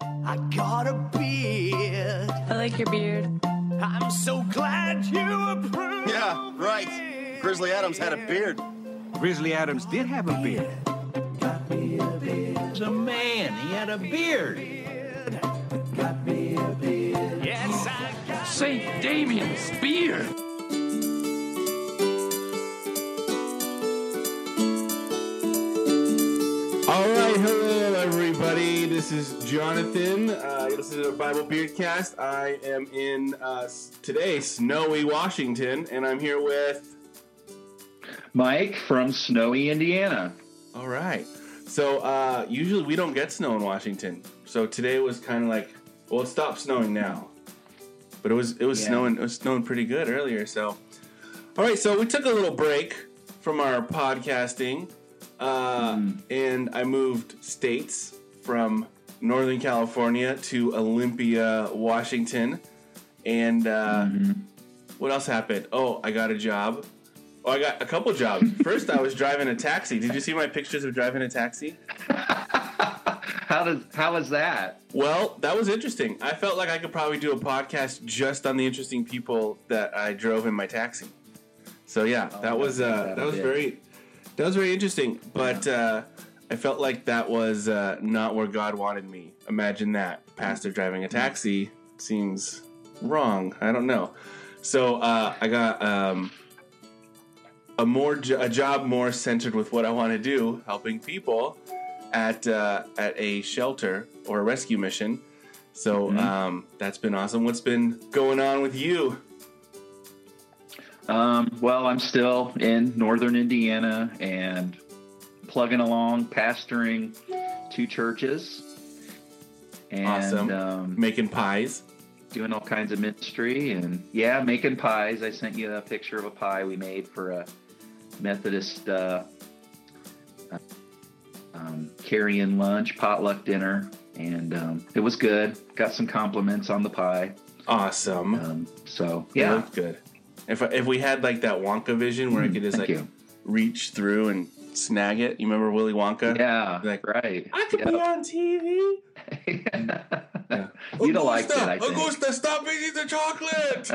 I got a beard. I like your beard. I'm so glad you approve. Yeah, right. Grizzly Adams had a beard. Grizzly Adams did have a beard. was a beard. He's a man. He had a beard. Got me a beard. Yes, I got St. Damien's beard. This is Jonathan. Uh, you listen to the Bible Beardcast. I am in uh, today snowy Washington, and I'm here with. Mike from snowy Indiana. All right. So uh, usually we don't get snow in Washington. So today was kind of like, well, it stopped snowing now, but it was it was Yeah. snowing it was snowing pretty good earlier. So, all right. So we took a little break from our podcasting, uh, Mm. and I moved states from Northern California to Olympia, Washington, and uh, Mm-hmm. what else happened? Oh, I got a job. Oh, I got a couple jobs. First, I was driving a taxi. Did you see my pictures of driving a taxi? How does how is that? Well, that was interesting. I felt like I could probably do a podcast just on the interesting people that I drove in my taxi. So yeah, Oh, that was uh, that'll was very that was very interesting. But uh, I felt like that was uh, not where God wanted me. Imagine that pastor driving a taxi seems wrong. I don't know. So uh, I got um, a more jo- a job more centered with what I want to do, helping people at uh, at a shelter or a rescue mission. So Mhm. um, that's been awesome. What's been going on with you? Um, well, I'm still in northern Indiana and plugging along, pastoring two churches, and Awesome. um, Making pies. doing all kinds of ministry. And yeah, making pies. I sent you a picture of a pie we made for a Methodist uh, uh, um, carry-in lunch potluck dinner, and um, it was good. Got some compliments on the pie. Awesome. Um, so It yeah, looked good. If if we had like that Wonka vision where I could just Mm, like you. reach through and snag it. You remember Willy Wonka? Yeah, Like, right. I could Yep. be on TV. You'd have liked it, I think. Augusta, stop eating the chocolate.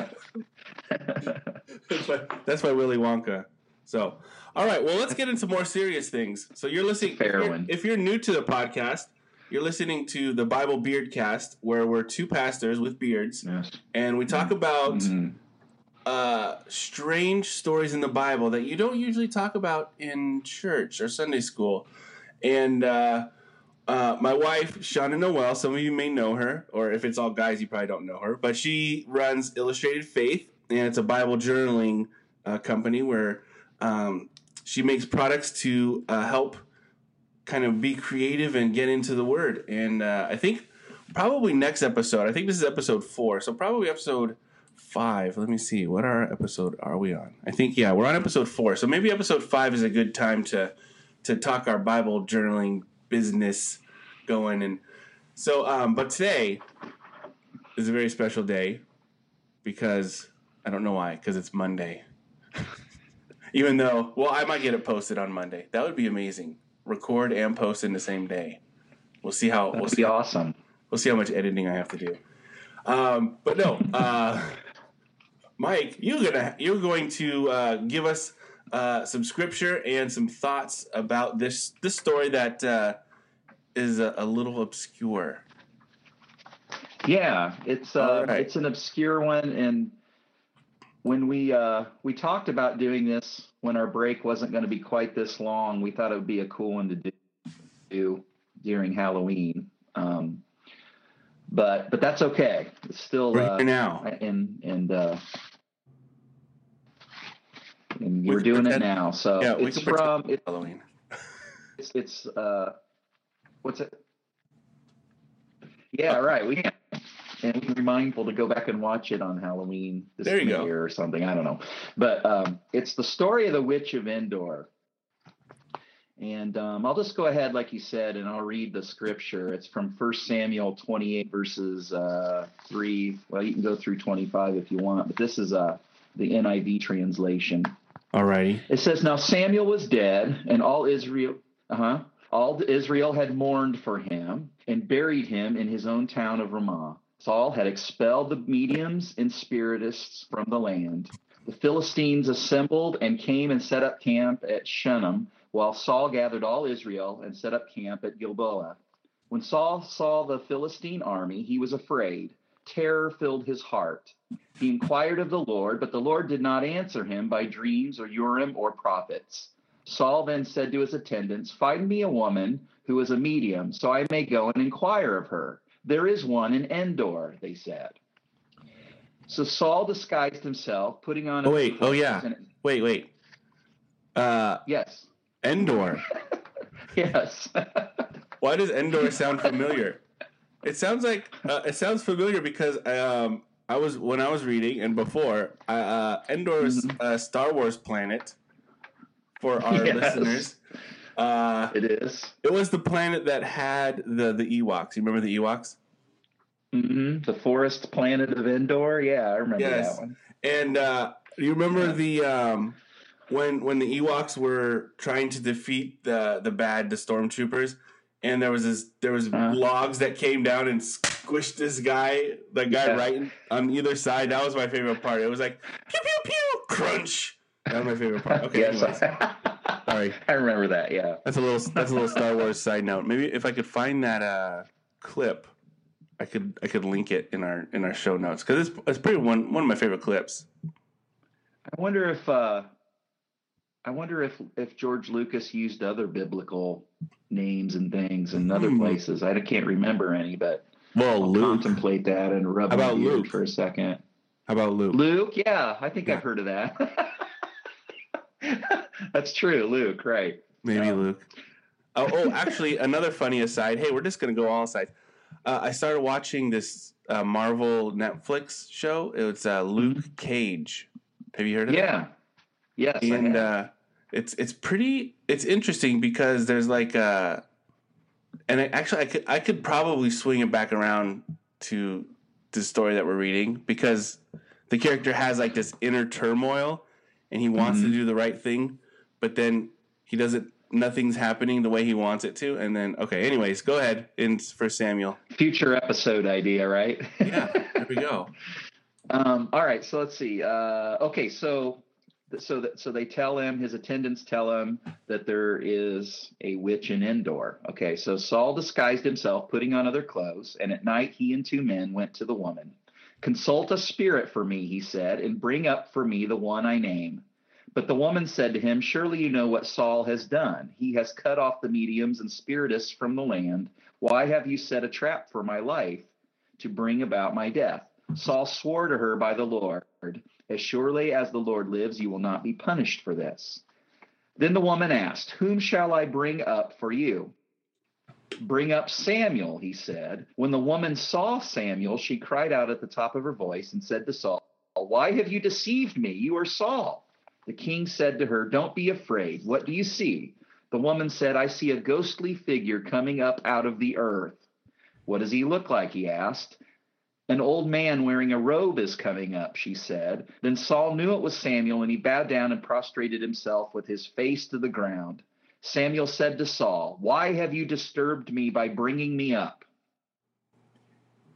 that's, my, that's my Willy Wonka. So, all right. Well, let's get into more serious things. So, you're listening. Fair if, you're, one. if you're new to the podcast, you're listening to the Bible Beard Cast, where we're two pastors with beards, yes. and we talk about Mhm. Uh, strange stories in the Bible that you don't usually talk about in church or Sunday school. And uh, uh, my wife, Shanna Noel, some of you may know her, or if it's all guys, you probably don't know her, but she runs Illustrated Faith, and it's a Bible journaling uh, company where um, she makes products to uh, help kind of be creative and get into the Word. And uh, I think probably next episode, I think this is episode four, so probably episode five. Let me see. What our episode are we on? I think yeah, we're on episode four. So maybe episode five is a good time to to talk our Bible journaling business going. And so, um, but today is a very special day because I don't know why. Because it's Monday. Even though, well, I might get it posted on Monday. That would be amazing. Record and post in the same day. We'll see how we'll That'd see be awesome. We'll see how much editing I have to do. Um, but no, uh, Mike, you're gonna you're going to uh, give us uh, some scripture and some thoughts about this this story that uh, is a, a little obscure. Yeah, it's uh, right. it's an obscure one, and when we uh, we talked about doing this when our break wasn't going to be quite this long, we thought it would be a cool one to do, do during Halloween. Um, but but that's okay. It's still Right uh, now. and and uh, and We we're doing pretend- it now. So yeah, it's from it, Halloween. it's it's uh what's it yeah right we can and we can be mindful to go back and watch it on halloween this There coming go. year or something i don't know but um it's the story of the witch of endor and um, i'll just go ahead like you said and i'll read the scripture it's from First samuel 28 verses uh 3 well you can go through 25 if you want but this is uh the niv translation Alrighty. it says, Now Samuel was dead, and all Israel. Uh huh. All Israel had mourned for him and buried him in his own town of Ramah. Saul had expelled the mediums and spiritists from the land. The Philistines assembled and came and set up camp at Shunem, while Saul gathered all Israel and set up camp at Gilboa. When Saul saw the Philistine army, he was afraid. Terror filled his heart. He inquired of the Lord, but the Lord did not answer him by dreams or Urim or prophets. Saul then said to his attendants, Find me a woman who is a medium, so I may go and inquire of her. There is one in Endor, they said. So Saul disguised himself, putting on. Oh wait, oh yeah, wait, wait. Uh, yes. Endor. yes. Why does Endor sound familiar? It sounds like uh, it sounds familiar because um, I was when I was reading and before uh, Endor is Mm-hmm. a Star Wars planet for our Yes. listeners. Uh, It is. it was the planet that had the the Ewoks. You remember the Ewoks? hmm The forest planet of Endor. Yeah, I remember Yes. that one. And uh, you remember the um, when when the Ewoks were trying to defeat the the bad the stormtroopers, and there was this there was Uh-huh. logs that came down and squished this guy, the guy Yeah. right on either side. That was my favorite part. It was like pew pew pew crunch. That was my favorite part. Okay, yes, anyways, sorry. I remember that. Yeah. That's a little that's a little Star Wars side note. Maybe if I could find that uh, clip, I could I could link it in our in our show notes because it's it's pretty one one of my favorite clips. I wonder if uh, I wonder if if George Lucas used other biblical names and things in other Hmm. places. I can't remember any, but Well, I'll Luke. contemplate that and rub How about Luke? for a second. How about Luke? Luke, yeah, I think Yeah. I've heard of that. That's true, Luke. Right. Maybe Um, Luke. Oh, oh, actually, another funny aside. Hey, we're just gonna go all aside. Uh, I started watching this uh, Marvel Netflix show. It was uh, Luke Cage. Have you heard of it? Yeah. Yes. And uh, it's it's pretty it's interesting because there's like uh and I, actually I could I could probably swing it back around to the story that we're reading because the character has like this inner turmoil and he wants Mm-hmm. to do the right thing but then he doesn't nothing's happening the way he wants it to and then okay anyways go ahead in for Samuel Future episode idea, right? yeah there we go Um, all right, so let's see. Uh, okay, so so that so they tell him his attendants tell him that there is a witch in Endor. Okay, so Saul disguised himself, putting on other clothes, and at night he and two men went to the woman. Consult a spirit for me, he said, and bring up for me the one I name. But the woman said to him, Surely you know what Saul has done. He has cut off the mediums and spiritists from the land. Why have you set a trap for my life to bring about my death? Saul swore to her by the Lord, As surely as the Lord lives, you will not be punished for this. Then the woman asked, Whom shall I bring up for you? Bring up Samuel, he said. When the woman saw Samuel, she cried out at the top of her voice and said to Saul, Why have you deceived me? You are Saul. The king said to her, Don't be afraid. What do you see? The woman said, I see a ghostly figure coming up out of the earth. What does he look like? He asked. An old man wearing a robe is coming up, she said. Then Saul knew it was Samuel, and he bowed down and prostrated himself with his face to the ground. Samuel said to Saul, Why have you disturbed me by bringing me up?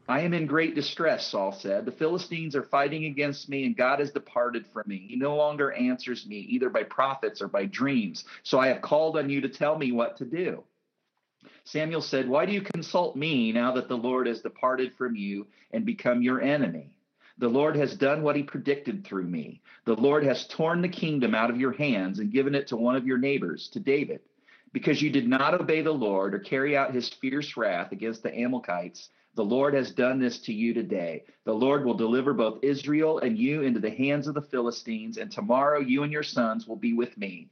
I am in great distress, Saul said. The Philistines are fighting against me, and God has departed from me. He no longer answers me, either by prophets or by dreams. So I have called on you to tell me what to do. Samuel said, Why do you consult me now that the Lord has departed from you and become your enemy? The Lord has done what he predicted through me. The Lord has torn the kingdom out of your hands and given it to one of your neighbors, to David. Because you did not obey the Lord or carry out his fierce wrath against the Amalekites, the Lord has done this to you today. The Lord will deliver both Israel and you into the hands of the Philistines, and tomorrow you and your sons will be with me.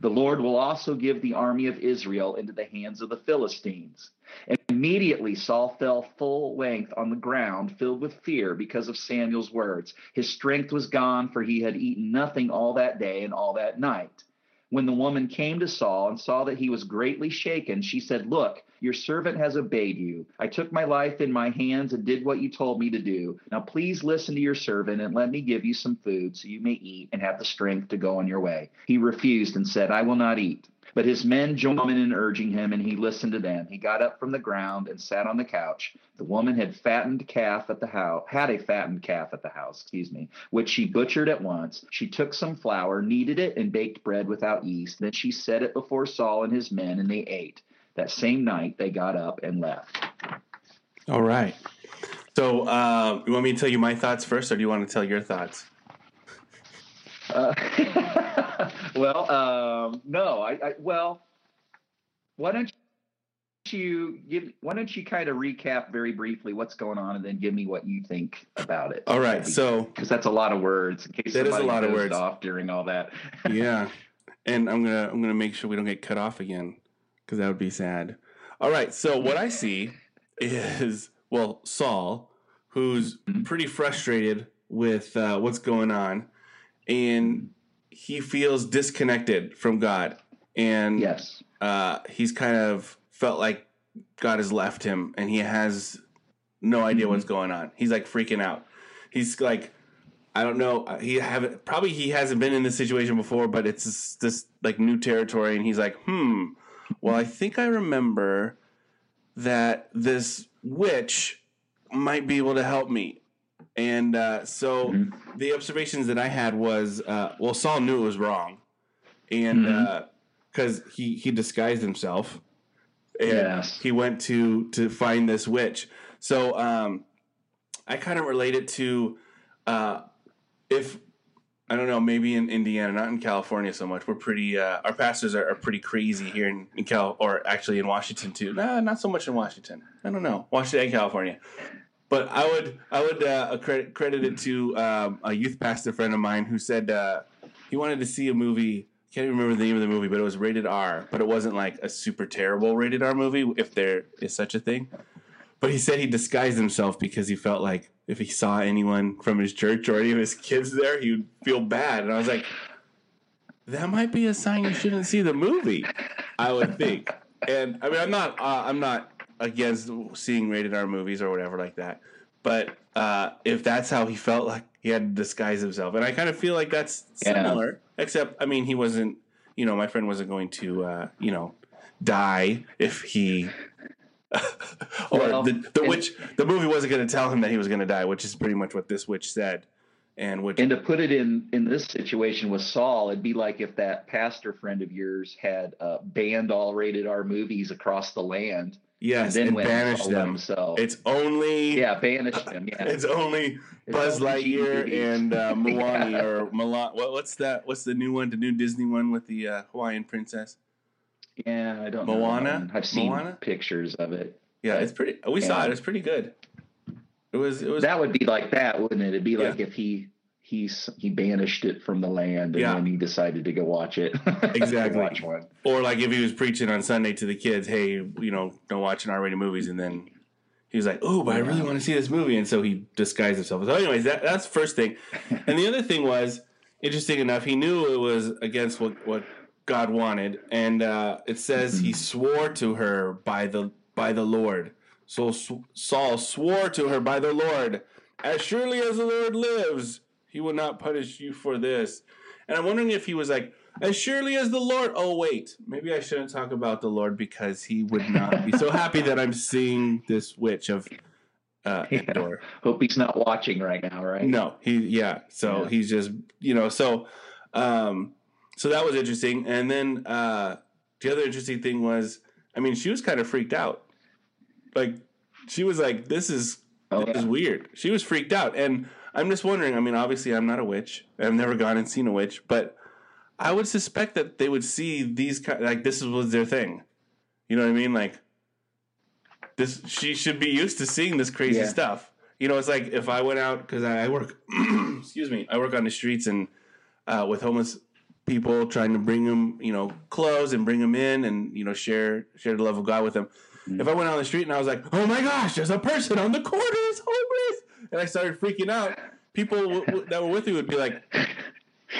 The Lord will also give the army of Israel into the hands of the Philistines. And immediately Saul fell full length on the ground, filled with fear because of Samuel's words. His strength was gone, for he had eaten nothing all that day and all that night. When the woman came to Saul and saw that he was greatly shaken, she said, Look, your servant has obeyed you. I took my life in my hands and did what you told me to do. Now please listen to your servant and let me give you some food so you may eat and have the strength to go on your way. He refused and said, I will not eat. But his men joined in urging him, and he listened to them. He got up from the ground and sat on the couch. The woman had fattened calf at the house, had a fattened calf at the house, excuse me, which she butchered at once. She took some flour, kneaded it, and baked bread without yeast. Then she set it before Saul and his men, and they ate. That same night they got up and left. All right. So, uh, you want me to tell you my thoughts first, or do you want to tell your thoughts? Uh, well, um, no, I, I well, why don't you give? Why don't you kind of recap very briefly what's going on, and then give me what you think about it? All right. So, because that's a lot of words. In case That is a lot of words. off during all that. yeah, and I'm gonna I'm gonna make sure we don't get cut off again because that would be sad. All right. So what I see is well Saul, who's pretty frustrated with uh, what's going on, and he feels disconnected from God, and yes. uh, he's kind of felt like God has left him and he has no idea what's going on. He's like freaking out. He's like, I don't know. uh, He haven't probably he hasn't been in this situation before, but it's this, this like new territory, and he's like, hmm. Well, I think I remember that this witch might be able to help me. And uh, so the observations that I had was, uh, well, Saul knew it was wrong, and because he he disguised himself, and Yes. he went to to find this witch. So um, I kind of relate it to uh, if I don't know, maybe in Indiana, not in California so much. We're pretty. Uh, our pastors are, are pretty crazy here in, in Cal, or actually in Washington too. Nah, not so much in Washington. I don't know, Washington and California. But I would I would uh, credit credit it to um, a youth pastor friend of mine who said uh, he wanted to see a movie. Can't even remember the name of the movie, but it was rated R. But it wasn't like a super terrible rated R movie, if there is such a thing. But he said he disguised himself because he felt like if he saw anyone from his church or any of his kids there, he would feel bad. And I was like, that might be a sign you shouldn't see the movie. I would think. And I mean, I'm not, uh, I'm not against seeing rated R movies or whatever like that. But uh, if that's how he felt like he had to disguise himself, and I kind of feel like that's Yeah. similar, except I mean, he wasn't. You know, my friend wasn't going to, uh, you know, die if he. or Well, the, the witch, the movie wasn't going to tell him that he was going to die, which is pretty much what this witch said, and which And to put it in in this situation with Saul, it'd be like if that pastor friend of yours had uh, banned all rated R movies across the land, yes, and then and went and banished followed them. So It's only yeah, banish them. Yeah, It's only Buzz Lightyear and uh, Moana Yeah. or Mulan. What, what's that? What's the new one? The new Disney one with the uh, Hawaiian princess? yeah. I don't know. Moana? I've seen Moana? pictures of it. Yeah, it's pretty. We saw it. It's pretty good. It was. It was. That would be like that, wouldn't it? It'd be like Yeah. if he he's he banished it from the land and Yeah. then he decided to go watch it. Exactly. watch one. or like if he was preaching on Sunday to the kids, hey, you know, don't watch an R-rated movies, and then he was like, oh, but I really want to see this movie, and so he disguised himself. So, anyways, that, that's the first thing. and the other thing was interesting enough. He knew it was against what what God wanted, and uh, it says he swore to her by the by the Lord. So Saul swore to her by the Lord, as surely as the Lord lives, he will not punish you for this. And I'm wondering if he was like, as surely as the Lord. Oh wait, maybe I shouldn't talk about the Lord because he would not be so happy that I'm seeing this witch of uh, Yeah. Endor. Hope he's not watching right now, right? No, he yeah. So Yeah. he's just you know so um so that was interesting. And then uh the other interesting thing was I mean she was kind of freaked out. Like she was like this is Oh, this is weird. She was freaked out and I'm just wondering, I mean obviously I'm not a witch. I've never gone and seen a witch, but I would suspect that they would see these ki- like this was their thing. You know what I mean? Like this she should be used to seeing this crazy Yeah. stuff. You know, it's like if I went out because I, I work, excuse me, I work on the streets and uh, with homeless people, trying to bring them, you know, clothes and bring them in, and you know, share share the love of God with them. If I went on the street and I was like, "Oh my gosh, there's a person on the corner that's homeless," and I started freaking out, people w- w- that were with me would be like,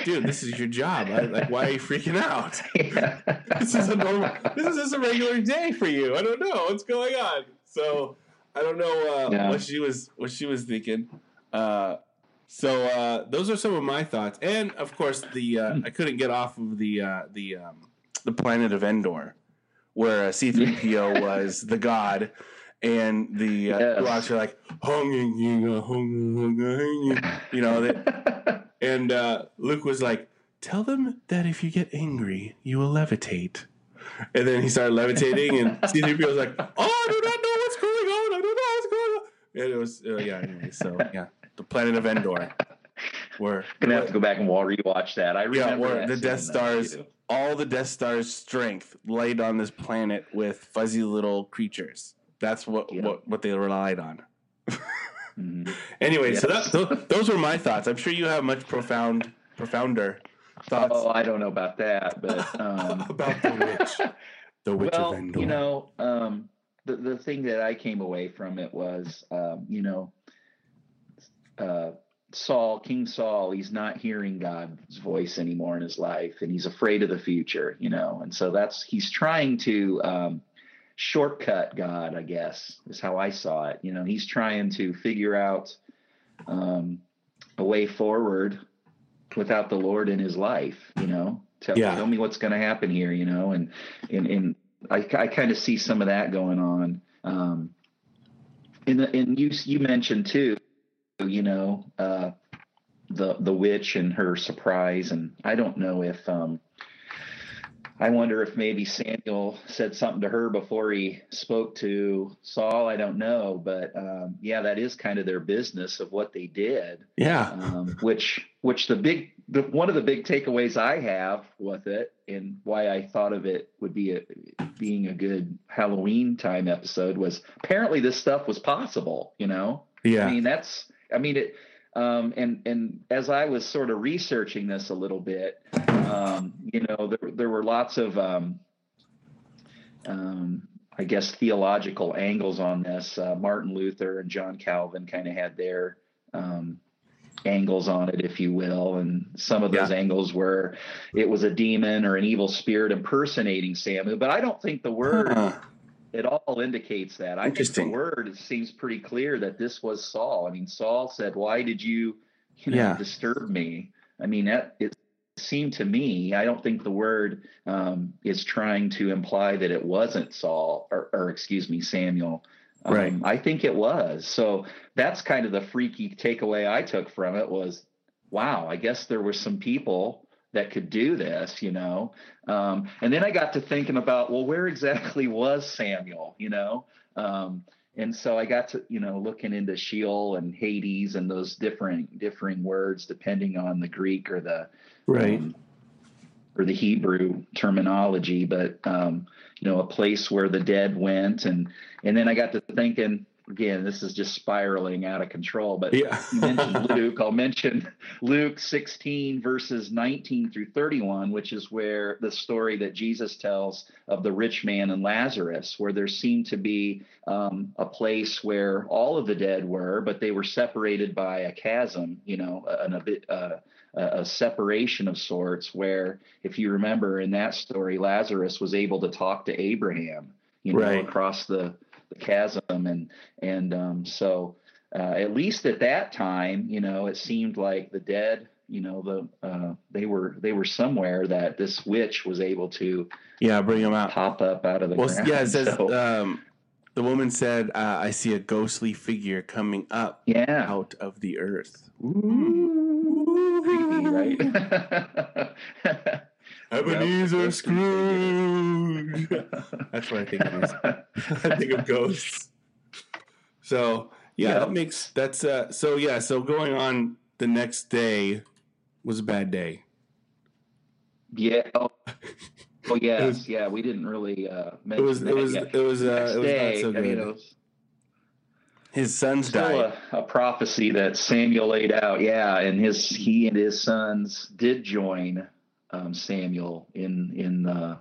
"Dude, this is your job. I, like, why are you freaking out?" Yeah. this is a normal. This is just a regular day for you. I don't know what's going on. So I don't know uh, what she was what she was thinking. Uh, so uh, those are some of my thoughts, and of course the uh, I couldn't get off of the uh, the um, the planet of Endor, where uh, C-3PO was the god, and the uh, Yes. Are like "Hunging, you you know, they, and uh, Luke was like, "Tell them that if you get angry, you will levitate." And then he started levitating, and C-3PO was like, "Oh, I do not know what's going on. I don't know what's going on." And it was, uh, yeah. Anyway, so yeah, the planet of Endor, We're Gonna have to go back and wa- rewatch that. I yeah, remember where that the Death Stars, all the Death Stars' strength laid on this planet with fuzzy little creatures. That's what Yeah. what, what they relied on. Mhm. Anyway, so that, those, those were my thoughts. I'm sure you have much profound, profounder thoughts Oh, I don't know about that, but um, about the witch, the witch well, of Endor. you know, um, the the thing that I came away from it was, um, you know, uh, Saul, King Saul, he's not hearing God's voice anymore in his life, and he's afraid of the future, you know, and so that's he's trying to um, shortcut God, I guess, is how I saw it. You know, he's trying to figure out um, a way forward without the Lord in his life, you know. Tell, Yeah. tell me what's going to happen here, you know, and and and I, I kind of see some of that going on. Um, and the, and you you mentioned too, you know, uh, the the witch and her surprise, and I don't know if um, I wonder if maybe Samuel said something to her before he spoke to Saul. I don't know, but um, yeah, that is kind of their business of what they did yeah, um, which which the big the, one of the big takeaways I have with it and why I thought of it would be a, being a good Halloween time episode was apparently this stuff was possible. You know, yeah, I mean that's I mean it. Um, and and as I was sort of researching this a little bit, um, you know, there there were lots of um, um, I guess theological angles on this. Uh, Martin Luther and John Calvin kind of had their um, angles on it, if you will, and some of those Yeah. angles were it was a demon or an evil spirit impersonating Samu. But I don't think the word Huh. It all indicates that. I think the word seems pretty clear that this was Saul. I mean, Saul said, "Why did you, you know, Yeah. disturb me?" I mean, that it seemed to me. I don't think the word um, is trying to imply that it wasn't Saul, or, or excuse me, Samuel. Um, Right. I think it was. So that's kind of the freaky takeaway I took from it was, wow, I guess there were some people that could do this, you know. Um, and then I got to thinking about, well, where exactly was Samuel, you know? Um, and so I got to, you know, looking into Sheol and Hades and those different differing words depending on the Greek or the right, um, or the Hebrew terminology, but um, you know, a place where the dead went, and and then I got to thinking again. This is just spiraling out of control, but yeah, you mentioned Luke. I'll mention Luke 16 verses 19 through 31, which is where the story that Jesus tells of the rich man and Lazarus, where there seemed to be um, a place where all of the dead were, but they were separated by a chasm, you know, an, a bit. Uh, a separation of sorts where if you remember in that story lazarus was able to talk to abraham you know Right. across the, the chasm and and um, so uh, at least at that time you know it seemed like the dead you know the uh, they were they were somewhere that this witch was able to yeah. Bring them out. pop up out of the Well, ground yeah, it says So, um, the woman said, uh, "I see a ghostly figure coming up yeah out of the earth." creepy right Ebenezer Yep. Scrooge. That's what I think it is. I think of ghosts. So yeah, that makes that's uh. So yeah, so going on the next day was a bad day. Yeah. Oh, oh yes, was- yeah. We didn't really uh, It mention was it was yet. it was uh, it was day, not so I mean, it was His sons died. a, a prophecy that Samuel laid out. Yeah, and his he and his sons did join um, Samuel in in the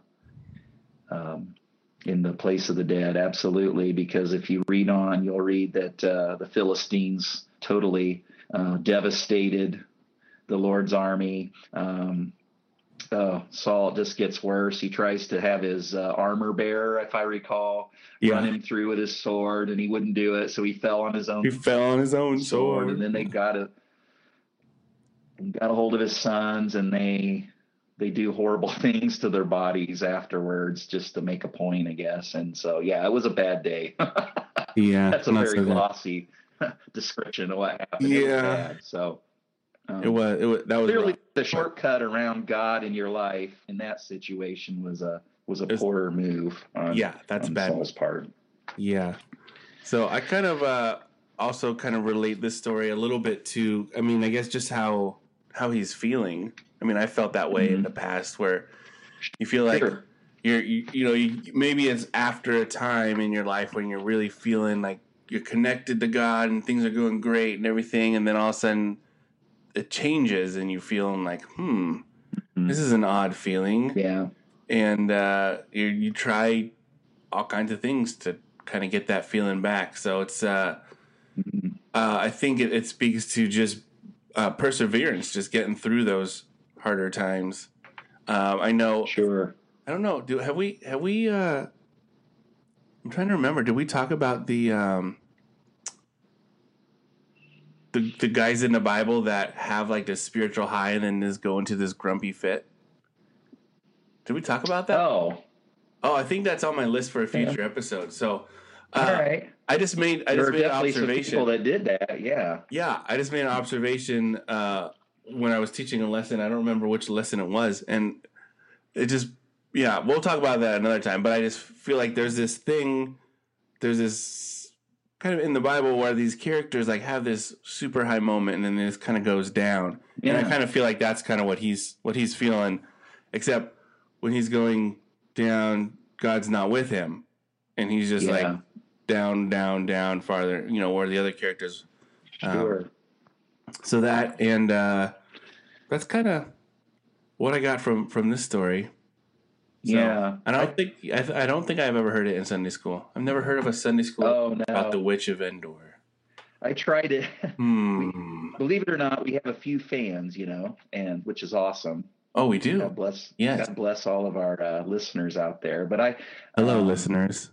um, in the place of the dead. Absolutely, because if you read on, you'll read that uh, the Philistines totally uh, devastated the Lord's army. Um, uh, Saul just gets worse. He tries to have his uh, armor bearer, if I recall, run him through with his sword, and he wouldn't do it, so he fell on his own he fell on his own sword, sword. and then they got a got a hold of his sons, and they they do horrible things to their bodies afterwards just to make a point, I guess. And so, yeah, it was a bad day. Yeah, That's a very so glossy description of what happened. It was Yeah. bad. So, um, It was. It was. That was clearly rough. the shortcut around God in your life in that situation was a was a poor move. On, Yeah, that's on bad. Saul's part. Yeah. So I kind of uh, also kind of relate this story a little bit to. I mean, I guess just how how he's feeling. I mean, I felt that way in Mhm. the past where you feel like Sure. you're you, you know you, maybe it's after a time in your life when you're really feeling like you're connected to God and things are going great and everything, and then all of a sudden it changes and you're feeling like, hmm, Mhm. this is an odd feeling Yeah. and uh, you, you try all kinds of things to kind of get that feeling back. So it's, uh, Mhm. uh, I think it, it speaks to just uh, perseverance, just getting through those harder times. Um, I know. Sure. I don't know. Do have we have we? Uh, I'm trying to remember. Did we talk about the um, the the guys in the Bible that have like this spiritual high and then just go into this grumpy fit? Did we talk about that? Oh, Oh, I think that's on my list for a future episode. So, uh, all right. I just made I There just made an observation. people that did that. Yeah. yeah, I just made an observation uh, when I was teaching a lesson. I don't remember which lesson it was, and it just yeah, we'll talk about that another time. But I just feel like there's this thing, there's this kind of in the Bible where these characters like have this super high moment and then this kind of goes down, and I kind of feel like that's kind of what he's what he's feeling, except when he's going down, God's not with him, and he's just Yeah. like down, down, down, farther. You know where the other characters. um, Sure. So that and uh, that's kind of what I got from from this story. So, yeah. and I don't think I, I don't think I've ever heard it in Sunday school. I've never heard of a Sunday school Oh about the. Witch of Endor. I tried it. Hmm. Believe it or not, we have a few fans, you know, and which is awesome. Oh, we do. God bless. Yes. God bless all of our uh, listeners out there. But I, Hello, um, listeners.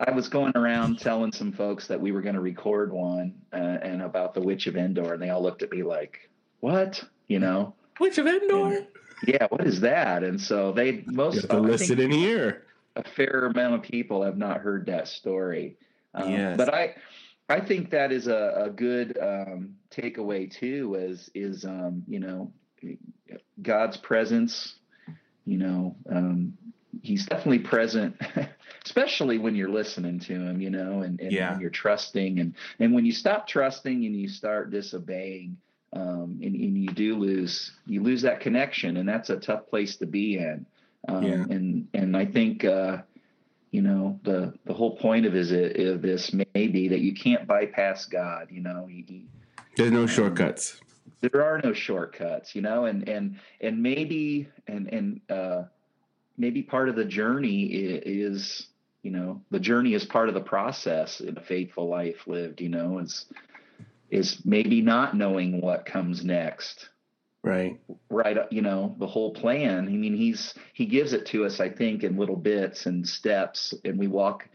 I was going around telling some folks that we were going to record one uh, and about the Witch of Endor, and they all looked at me like, "What?" You know? Witch of Endor. Yeah, what is that? And so they most You have to I listen think in here. a fair amount of people have not heard that story. Um, Yes. But I, I think that is a, a good um, takeaway too. Is is um, you know, God's presence. You know, um, He's definitely present, especially when you're listening to Him. You know, and, and Yeah. when you're trusting, and and when you stop trusting and you start disobeying. Um, and, and you do lose you lose that connection and that's a tough place to be in um, Yeah. and and I think uh, you know the the whole point of is it, of this may be that you can't bypass God. You know, you, There's no shortcuts. there are no shortcuts. You know, and and and maybe and and uh, maybe part of the journey is you know the journey is part of the process in a faithful life lived. You know, is is maybe not knowing what comes next Right. right you know the whole plan i mean he's he gives it to us i think in little bits and steps and we walk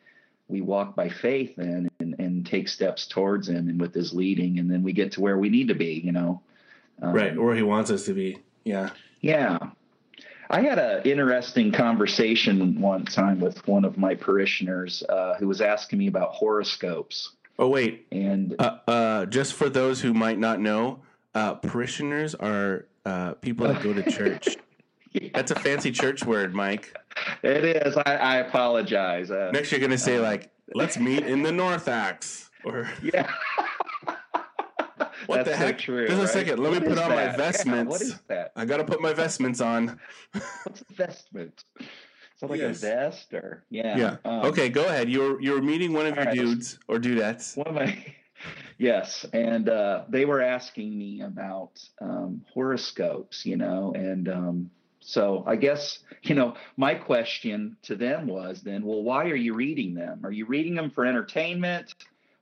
we walk by faith then and, and take steps towards him and with his leading and then we get to where we need to be you know Um, Right. Where he wants us to be. Yeah. yeah i had an interesting conversation one time with one of my parishioners uh, who was asking me about horoscopes Oh wait. and Uh, uh, just for those who might not know, uh, parishioners are uh, people that go to church. That's a fancy church word, Mike. it is i, I apologize uh, Next, you're gonna say like, "Let's meet in the narthex," or yeah What That's the so heck? true, Just a second. Let me put on my that? Yeah, vestments. what is that? I gotta put my vestments on. What's a vestment? So like Yes. a vest or yeah. Yeah. um, okay, go ahead. You were you were meeting one of your right. dudes or dudettes. One of my yes, and uh, they were asking me about um, horoscopes, you know, and um, so I guess you know my question to them was then, well, why are you reading them? Are you reading them for entertainment?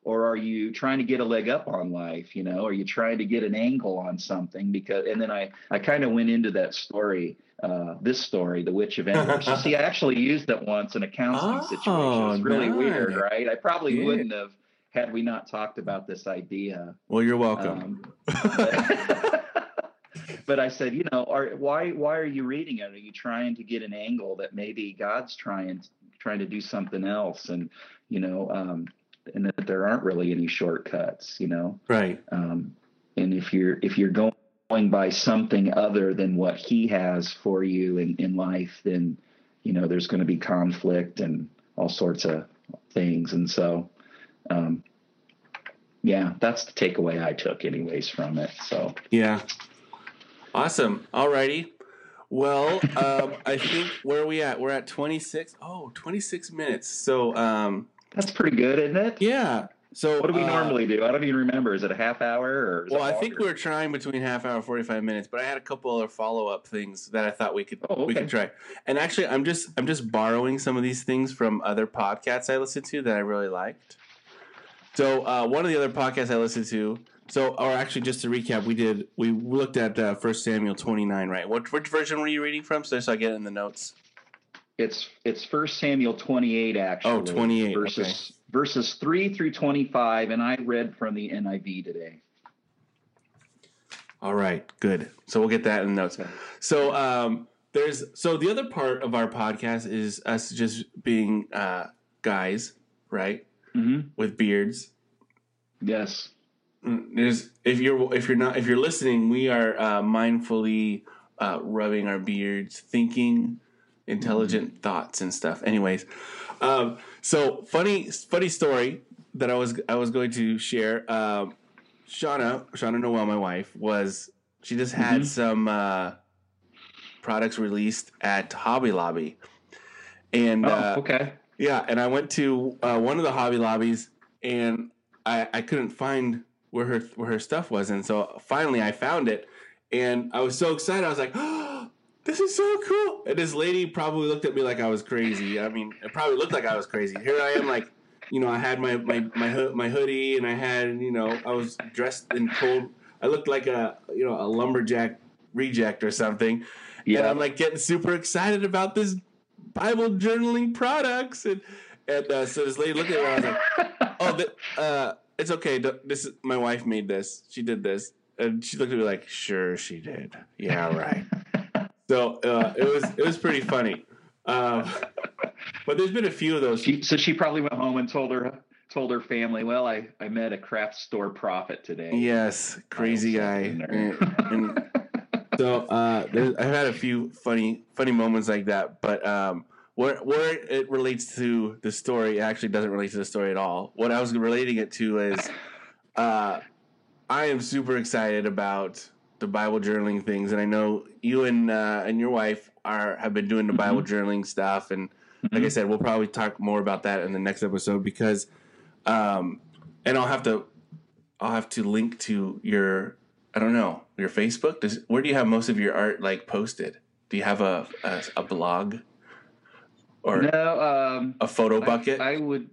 Or are you trying to get a leg up on life? You know, are you trying to get an angle on something? Because, and then I, I kind of went into that story, uh, this story, The Witch of Endor. So, see, I actually used it once in a counseling Oh, situation. It was really weird, right? I probably Yeah. wouldn't have had we not talked about this idea. Well, you're welcome. Um, but- but I said, you know, are why why are you reading it? Are you trying to get an angle that maybe God's trying trying to do something else, and you know, um, and that there aren't really any shortcuts, you know. Right. Um, and if you're if you're going by something other than what He has for you in in life, then you know there's going to be conflict and all sorts of things, and so. Um, yeah, that's the takeaway I took, anyways, from it. So Yeah. Awesome. Alrighty. Well, um, I think where are we at? We're at 26. Oh, 26 minutes. So, um, that's pretty good, isn't it? yeah. So What do we uh, normally do? I don't even remember. Is it a half hour or? Well, I think we were trying between half hour, forty five minutes, but I had a couple other follow up things that I thought we could Oh, we could try. And actually, I'm just I'm just borrowing some of these things from other podcasts I listened to that I really liked. So uh, one of the other podcasts I listened to. So, or actually, just to recap, we did we looked at uh, First Samuel twenty nine, right? What which version were you reading from? So, so I get it in the notes. It's it's First Samuel twenty eight actually. Oh, 28, verses verses three through twenty five, and I read from the NIV today. All right, good. So we'll get that in the notes. Okay. So um, there's so the other part of our podcast is us just being uh, guys, right, Mm-hmm. with beards. Yes. Mm, There's if you're if you're not if you're listening, we are uh, mindfully uh, rubbing our beards, thinking intelligent thoughts and stuff. Anyways, um, so funny funny story that I was I was going to share. Um, Shanna Shanna Noel, my wife, was she just had Mhm. some uh, products released at Hobby Lobby, and Oh, uh, okay. yeah, and I went to uh, one of the Hobby Lobbies, and I, I couldn't find where her where her stuff was, and so finally I found it, and I was so excited. I was like, "Oh, this is so cool!" And this lady probably looked at me like I was crazy. I mean, it probably looked like I was crazy. Here I am, like, you know, I had my my my, hoo- my hoodie, and I had, you know, I was dressed in cold. I looked like a you know a lumberjack reject or something. Yeah. And I'm like getting super excited about this Bible journaling products, and and uh, so this lady looked at me. and I was like, "Oh, th- uh, it's okay. This is my wife made this. She did this." And she looked at me like, "Sure, she did. Yeah, right." so uh, it was it was pretty funny. Um, but there's been a few of those. She, so she probably went home and told her told her family, "Well, I I met a craft store prophet today." Yes, crazy guy. And, and so uh, there's, I've had a few funny funny moments like that, but um, where where it relates to the story it actually doesn't relate to the story at all. What I was relating it to is, uh, I am super excited about the Bible journaling things, and I know you and uh, and your wife are have been doing the Bible journaling stuff, and like I said, we'll probably talk more about that in the next episode because, um, and I'll have to I'll have to link to your I don't know your Facebook. Does where do you have most of your art like posted? Do you have a a, a blog or No, um, a photo I- bucket? I, would.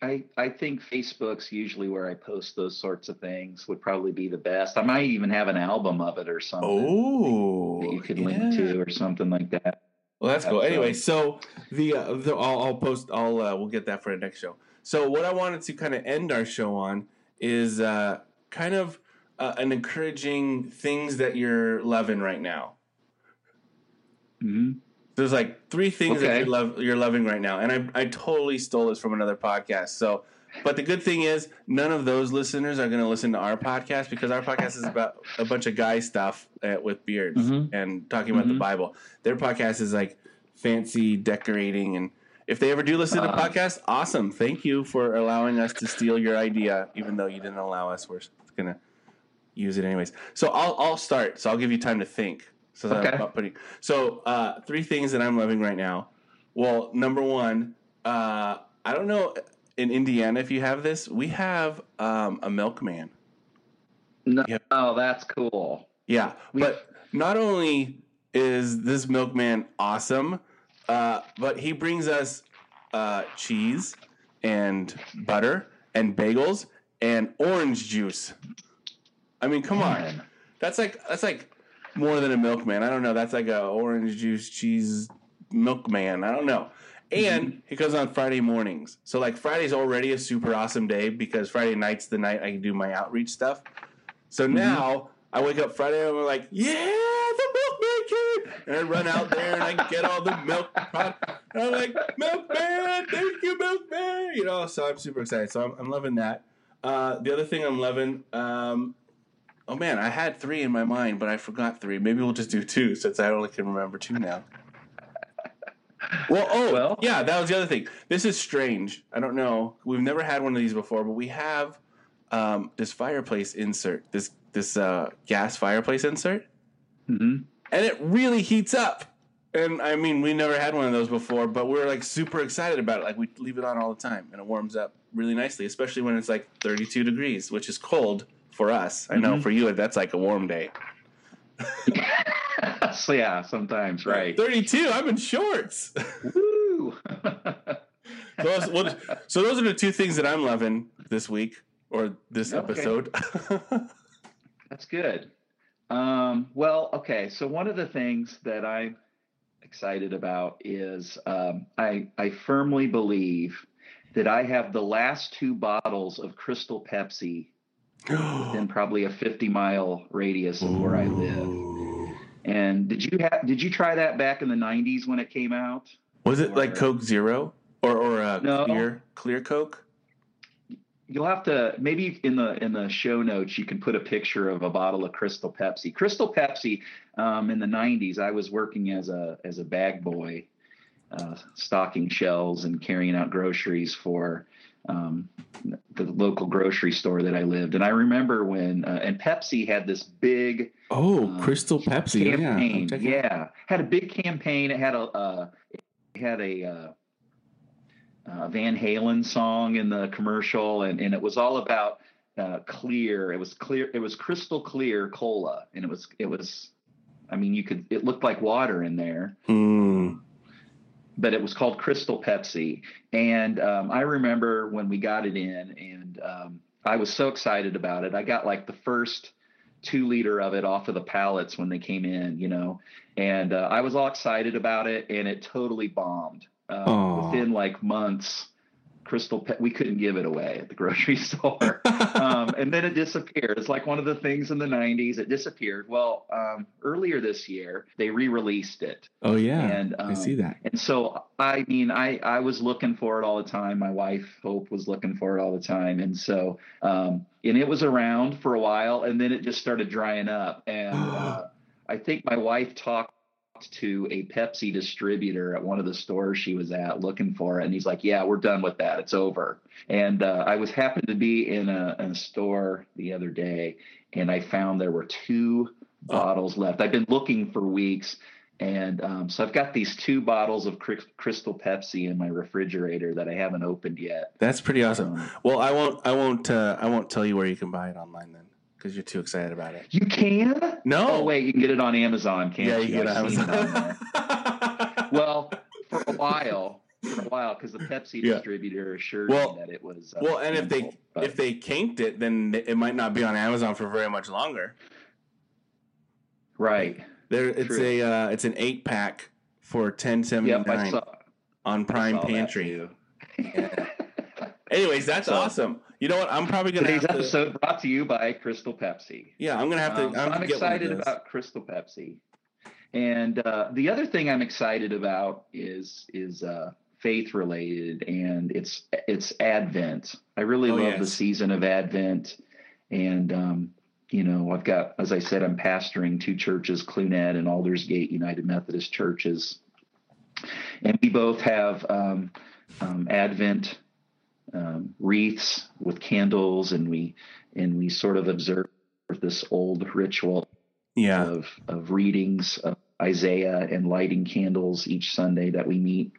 I I think Facebook's usually where I post those sorts of things. Would probably be the best. I might even have an album of it or something oh, that you could yeah. link to or something like that. Well, that's cool. Anyway, so the, uh, the I'll, I'll post. I'll uh, we'll get that for the next show. So what I wanted to kind of end our show on is uh, kind of uh, an encouraging things that you're loving right now. hmm There's like three things that you're, love, you're loving right now, and I I totally stole this from another podcast. So, but the good thing is, none of those listeners are going to listen to our podcast because our podcast is about a bunch of guy stuff uh, with beards Mhm. and talking about the Mhm. Bible. Their podcast is like fancy decorating, and if they ever do listen to the Uh. podcast, awesome! Thank you for allowing us to steal your idea, even though you didn't allow us. We're gonna use it anyways. So I'll I'll start. So I'll give you time to think. So Okay. I'm putting. So uh, three things that I'm loving right now. Well, number one, uh, I don't know in Indiana if you have this. We have um, a milkman. No, Yep. oh, that's cool. Yeah, We- but not only is this milkman awesome, uh, but he brings us uh, cheese and butter and bagels and orange juice. I mean, come on. That's like that's like more than a milkman. I don't know. That's like a orange juice cheese milkman. I don't know. And he comes on Friday mornings. So like Friday's already a super awesome day because Friday night's the night I can do my outreach stuff. So now I wake up Friday and I'm like, yeah, the milkman came. And I run out there and I get all the milk. product. And I'm like, milkman, thank you, milkman. You know, so I'm super excited. So I'm, I'm loving that. Uh, the other thing I'm loving, um, oh man, I had three in my mind, but I forgot three. Maybe we'll just do two since I only can remember two now. Well, oh, Well- yeah, that was the other thing. This is strange. I don't know. We've never had one of these before, but we have um, this fireplace insert, this this uh, gas fireplace insert, hmm and it really heats up. And I mean, we never had one of those before, but we're like super excited about it. Like we leave it on all the time, and it warms up really nicely, especially when it's like 32 degrees, which is cold for us. I know for you, that's like a warm day. so yeah, sometimes right. 32. I'm in shorts. Woo! So those, well, so those are the two things that I'm loving this week or this Okay. episode. That's good. Um, well, okay. So one of the things that I'm excited about is um, I I firmly believe that I have the last two bottles of Crystal Pepsi within probably a 50 mile radius of where I live. And did you have did you try that back in the 90s when it came out? Was it like Coke Zero or or uh, No. clear clear Coke? You'll have to maybe in the in the show notes you can put a picture of a bottle of Crystal Pepsi. Crystal Pepsi um, in the '90s, I was working as a as a bag boy, uh, stocking shelves and carrying out groceries for um, the local grocery store that I lived. And I remember when uh, and Pepsi had this big Oh, Um, Crystal Pepsi. campaign. Yeah, Yeah, had a big campaign. It had a uh, it had a uh, uh, Van Halen song in the commercial, and, and it was all about uh, clear. It was clear. It was crystal clear cola, and it was it was. I mean, you could. It looked like water in there, Mm. But it was called Crystal Pepsi. And um, I remember when we got it in, and um, I was so excited about it. I got like the first two liter of it off of the pallets when they came in, you know, and uh, I was all excited about it, and it totally bombed. Uh, within like months, Crystal Pe- we couldn't give it away at the grocery store. um, and then it disappeared. It's like one of the things in the 90s. It disappeared. Well, um, earlier this year, they re released it. Oh yeah, And, I um, see that. And so, I mean, I, I was looking for it all the time. My wife, Hope, was looking for it all the time. And so, um, and it was around for a while and then it just started drying up. And uh, I think my wife talked to a Pepsi distributor at one of the stores she was at looking for it. And he's like, Yeah, we're done with that. It's over. And uh, I was happened to be in a, in a store the other day and I found there were two bottles left. I've been looking for weeks. And um, so I've got these two bottles of Cry- Crystal Pepsi in my refrigerator that I haven't opened yet. That's pretty awesome. Um, Well, I won't. I won't. Uh, I won't tell you where you can buy it online then, because you're too excited about it. You can? No. Oh wait, you can get it on Amazon, can't you? yeah, you? you get it on Amazon. well, for a while, for a while, because the Pepsi Yeah. distributor assured Well- me that it was. Uh, well, and if they but- if they kinked it, then it might not be on Amazon for very much longer. right, There, it's True. a uh, it's an eight pack for ten seventy yep, nine on I Prime saw that Pantry. too. Anyways, that's So- awesome. You know what? I'm probably gonna Today's have to. episode brought to you by Crystal Pepsi. Yeah, I'm gonna have to. Um, I'm, I'm gonna get one of excited about Crystal Pepsi. And uh, the other thing I'm excited about is is uh, faith related, and it's it's Advent. I really Oh, love yes. the season of Advent, and um, you know I've got, as I said, I'm pastoring two churches, Clunette and Aldersgate United Methodist churches, and we both have um, um, Advent um, wreaths with candles, and we and we sort of observe this old ritual Yeah, of of readings of Isaiah and lighting candles each Sunday that we meet,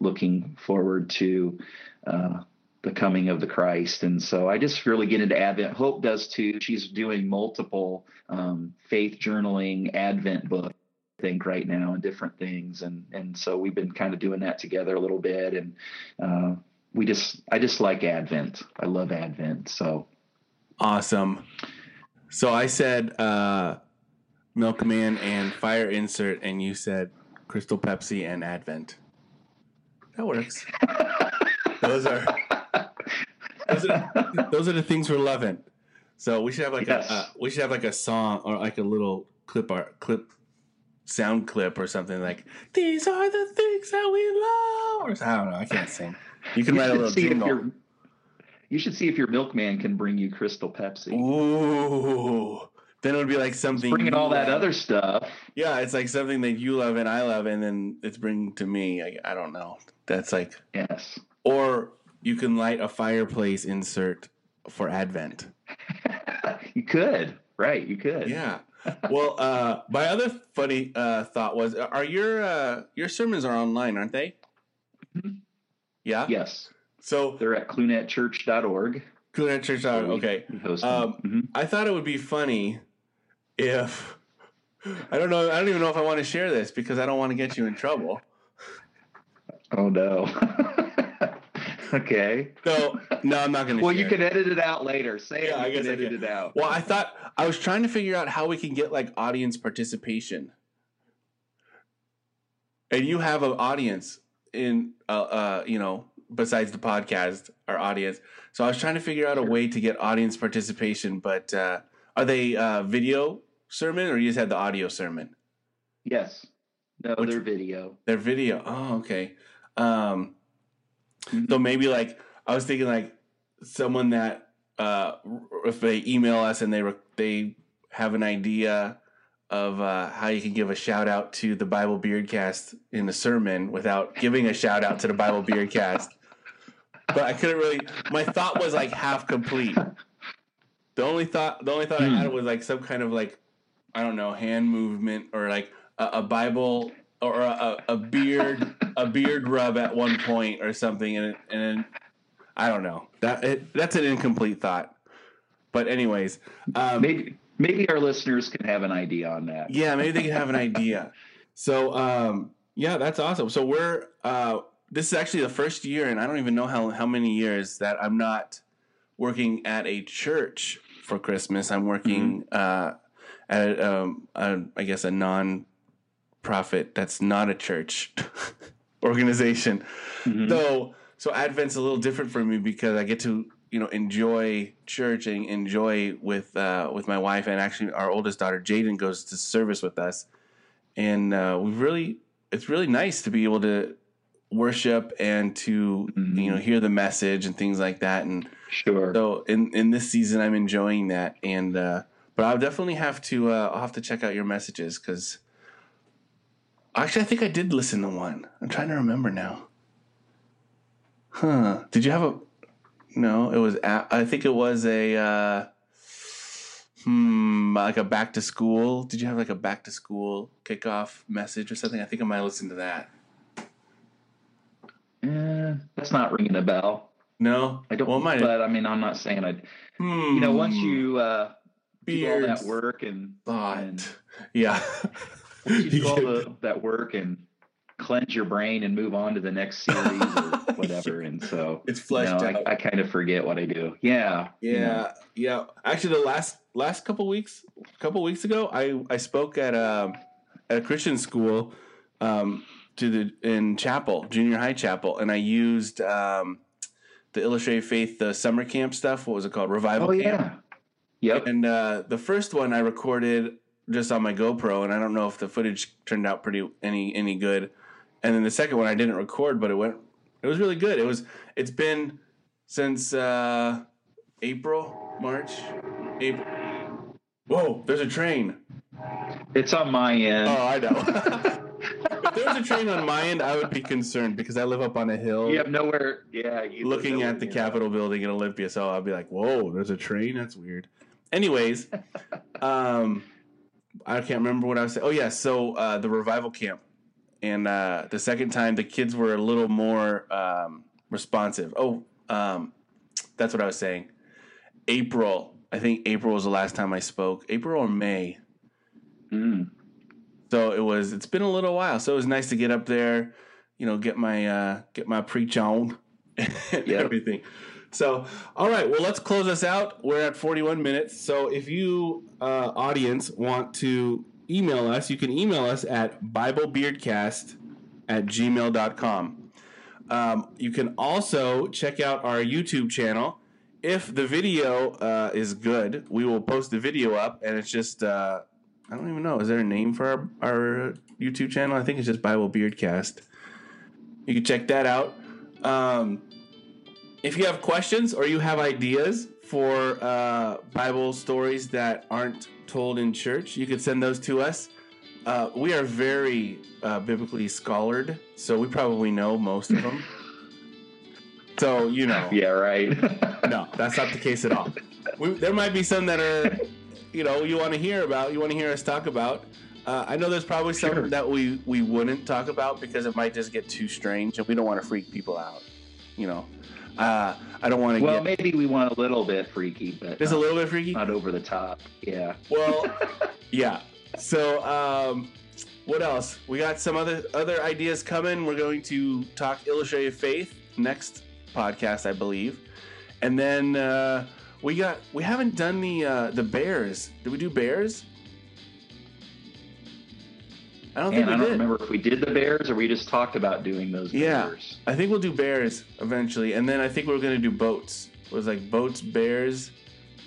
looking forward to uh, the coming of the Christ. And so I just really get into Advent. Hope does too. She's doing multiple um, faith journaling Advent books. I think right now and different things and and so we've been kind of doing that together a little bit and uh, we just I just like Advent I love Advent so awesome. So I said uh, Milkman and Fire Insert, and you said Crystal Pepsi and Advent. That works. those are those are those are the things we're loving. So we should have like Yes. a uh, we should have like a song or like a little clip art clip sound clip or something like these are the things that we love. Or, I don't know. I can't sing. You can You write a little jingle. you should see if your milkman can bring you Crystal Pepsi. Ooh. Then it would be like something Bringing you all that other stuff. Yeah, it's like something that you love and I love, and then it's bringing to me. I, I don't know. That's like, Yes. or you can light a fireplace insert for Advent. you could. Right, you could. Yeah. Well, uh, my other funny uh, thought was, are your uh, your sermons are online, aren't they? Mhm. Yeah. Yes. So They're at clunetchurch.org. Church. Okay. Um. Mhm. I thought it would be funny if I don't know. I don't even know if I want to share this because I don't want to get you in trouble. Oh no. okay. So no, I'm not going to. Well, you can edit it out later. Say Yeah, it. I guess can edit can. it out. Well, I thought I was trying to figure out how we can get like audience participation. And you have an audience in, uh, uh, you know, besides the podcast, our audience. So I was trying to figure out a way to get audience participation. But uh, are they uh, video sermon or you just had the audio sermon? Yes. No, Which- they're video. They're video. Oh, okay. Um, Mhm. so maybe like I was thinking like someone that uh, if they email us and they re- they have an idea of uh, how you can give a shout out to the Bible Beardcast in the sermon without giving a shout out to the Bible Beardcast. But I couldn't really. My thought was like half complete. The only thought, the only thought I had was like some kind of like I don't know hand movement or like a, a Bible or a, a beard a beard rub at one point or something, and and I don't know that it, that's an incomplete thought. But anyways, um, Maybe maybe our listeners can have an idea on that. yeah, maybe they can have an idea. So um, yeah, that's awesome. So we're uh, this is actually the first year, and I don't even know how how many years that I'm not working at a church for Christmas. I'm working uh, at um, a, I guess a non profit that's not a church organization. Mhm. Though, so Advent's a little different for me because I get to you know enjoy church and enjoy with uh, with my wife and actually our oldest daughter Jaden goes to service with us, and uh, we really it's really nice to be able to worship and to Mhm. you know hear the message and things like that and Sure. so in in this season I'm enjoying that and uh, but I'll definitely have to uh, I'll have to check out your messages because actually I think I did listen to one. I'm trying to remember now. Huh. Did you have a no it was a, I think it was a uh, hmm like a back to school. Did you have like a back to school kickoff message or something? I think I might listen to that. Eh, that's not ringing a bell. no? I don't. well, but I mean, I'm not saying I. hmm, You know, once you uh, do all that work and thought. and yeah you do all the, that work and cleanse your brain and move on to the next series or whatever, and so It's you fleshed know, out. I, I kind of forget what I do. Yeah. you know. yeah, yeah. Actually, the last last couple weeks, a couple weeks ago, I I spoke at a at a Christian school, um, to the in chapel, junior high chapel, and I used um, the Illustrated Faith, the summer camp stuff. What was it called? Revival Oh camp. yeah. Yep. And uh, the first one I recorded just on my GoPro, and I don't know if the footage turned out pretty any any good. And then the second one I didn't record, but it went. It was really good. It was. It's been since uh, April, March, April. Whoa! There's a train. It's on my end. Oh, I know. if there was a train on my end, I would be concerned because I live up on a hill. you have nowhere. Yeah. You looking nowhere at the Capitol building in Olympia. So I'd be like, whoa, there's a train? That's weird. Anyways, um, I can't remember what I was saying. Oh, yeah. So uh, the revival camp. And uh, the second time, the kids were a little more um, responsive. Oh, um, that's what I was saying. April. I think April was the last time I spoke. April or May. Mm. So it was. It's been a little while. So it was nice to get up there, you know, get my uh, get my preach on and Yep. everything. So all right, well let's close this out. We're at 41 minutes. So if you uh, audience want to email us, you can email us at BibleBeardcast at gmail.com. Um, you can also check out our YouTube channel if the video uh, is good, we will post the video up, and it's just uh, I don't even know. Is there a name for our, our YouTube channel? I think it's just Bible Beardcast. You can check that out. Um, if you have questions or you have ideas for uh, Bible stories that aren't told in church, you could send those to us. Uh, we are very uh, biblically scholared, so we probably know most of them. so you know, Yeah, right. no, that's not the case at all. We, there might be some that are, you know, you want to hear about, you want to hear us talk about. Uh, I know there's probably some Sure. that we we wouldn't talk about because it might just get too strange, and we don't want to freak people out. You know, uh, I don't want to get well, get maybe we want a little bit freaky, but just a little bit freaky. not over the top. Yeah. Well, yeah. So, um, what else? We got some other other ideas coming. We're going to talk illustrated faith next podcast, I believe, and then uh, we got we haven't done the uh, the bears. Did we do bears? I don't And think I don't did. remember if we did the Bears or we just talked about doing those Yeah. Bears. I think we'll do bears eventually, and then I think we're gonna do boats. It was like boats, bears,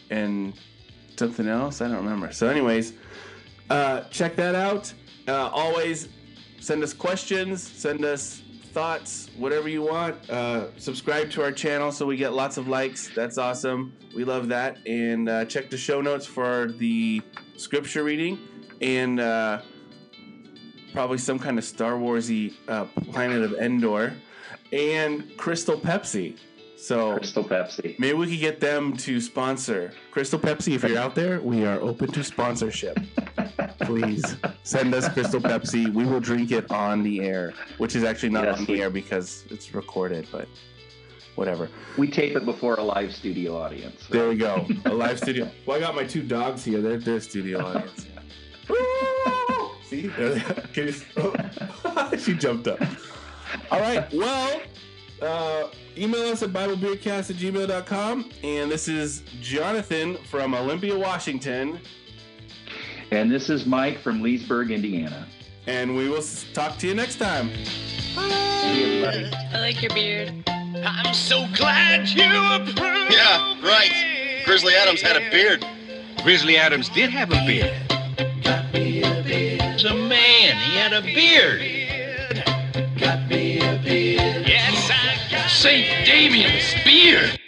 and something else. I don't remember. So, anyways, uh, check that out. Uh, always send us questions, send us thoughts, whatever you want. Uh, subscribe to our channel so we get lots of likes. That's awesome. We love that. And uh, check the show notes for the scripture reading and. Uh, probably some kind of Star Warsy uh, planet of Endor, and Crystal Pepsi. So Crystal Pepsi. maybe we could get them to sponsor Crystal Pepsi. If you're out there, we are open to sponsorship. Please send us Crystal Pepsi. We will drink it on the air, which is actually not Yes, on the air because it's recorded, but whatever. We tape it before a live studio audience. There we go. A live studio. Well, I got my two dogs here. They're their studio audience. See? There. Can you- oh. she jumped up. All right. Well, uh, email us at BibleBeardcast at gmail.com. And this is Jonathan from Olympia, Washington. And this is Mike from Leesburg, Indiana. And we will talk to you next time. See you, everybody. I like your beard. I'm so glad you approve. Yeah, right. Grizzly Adams had a beard. Grizzly Adams did have a beard. A man. He had a beard. Yes, I got St. Damian's beard.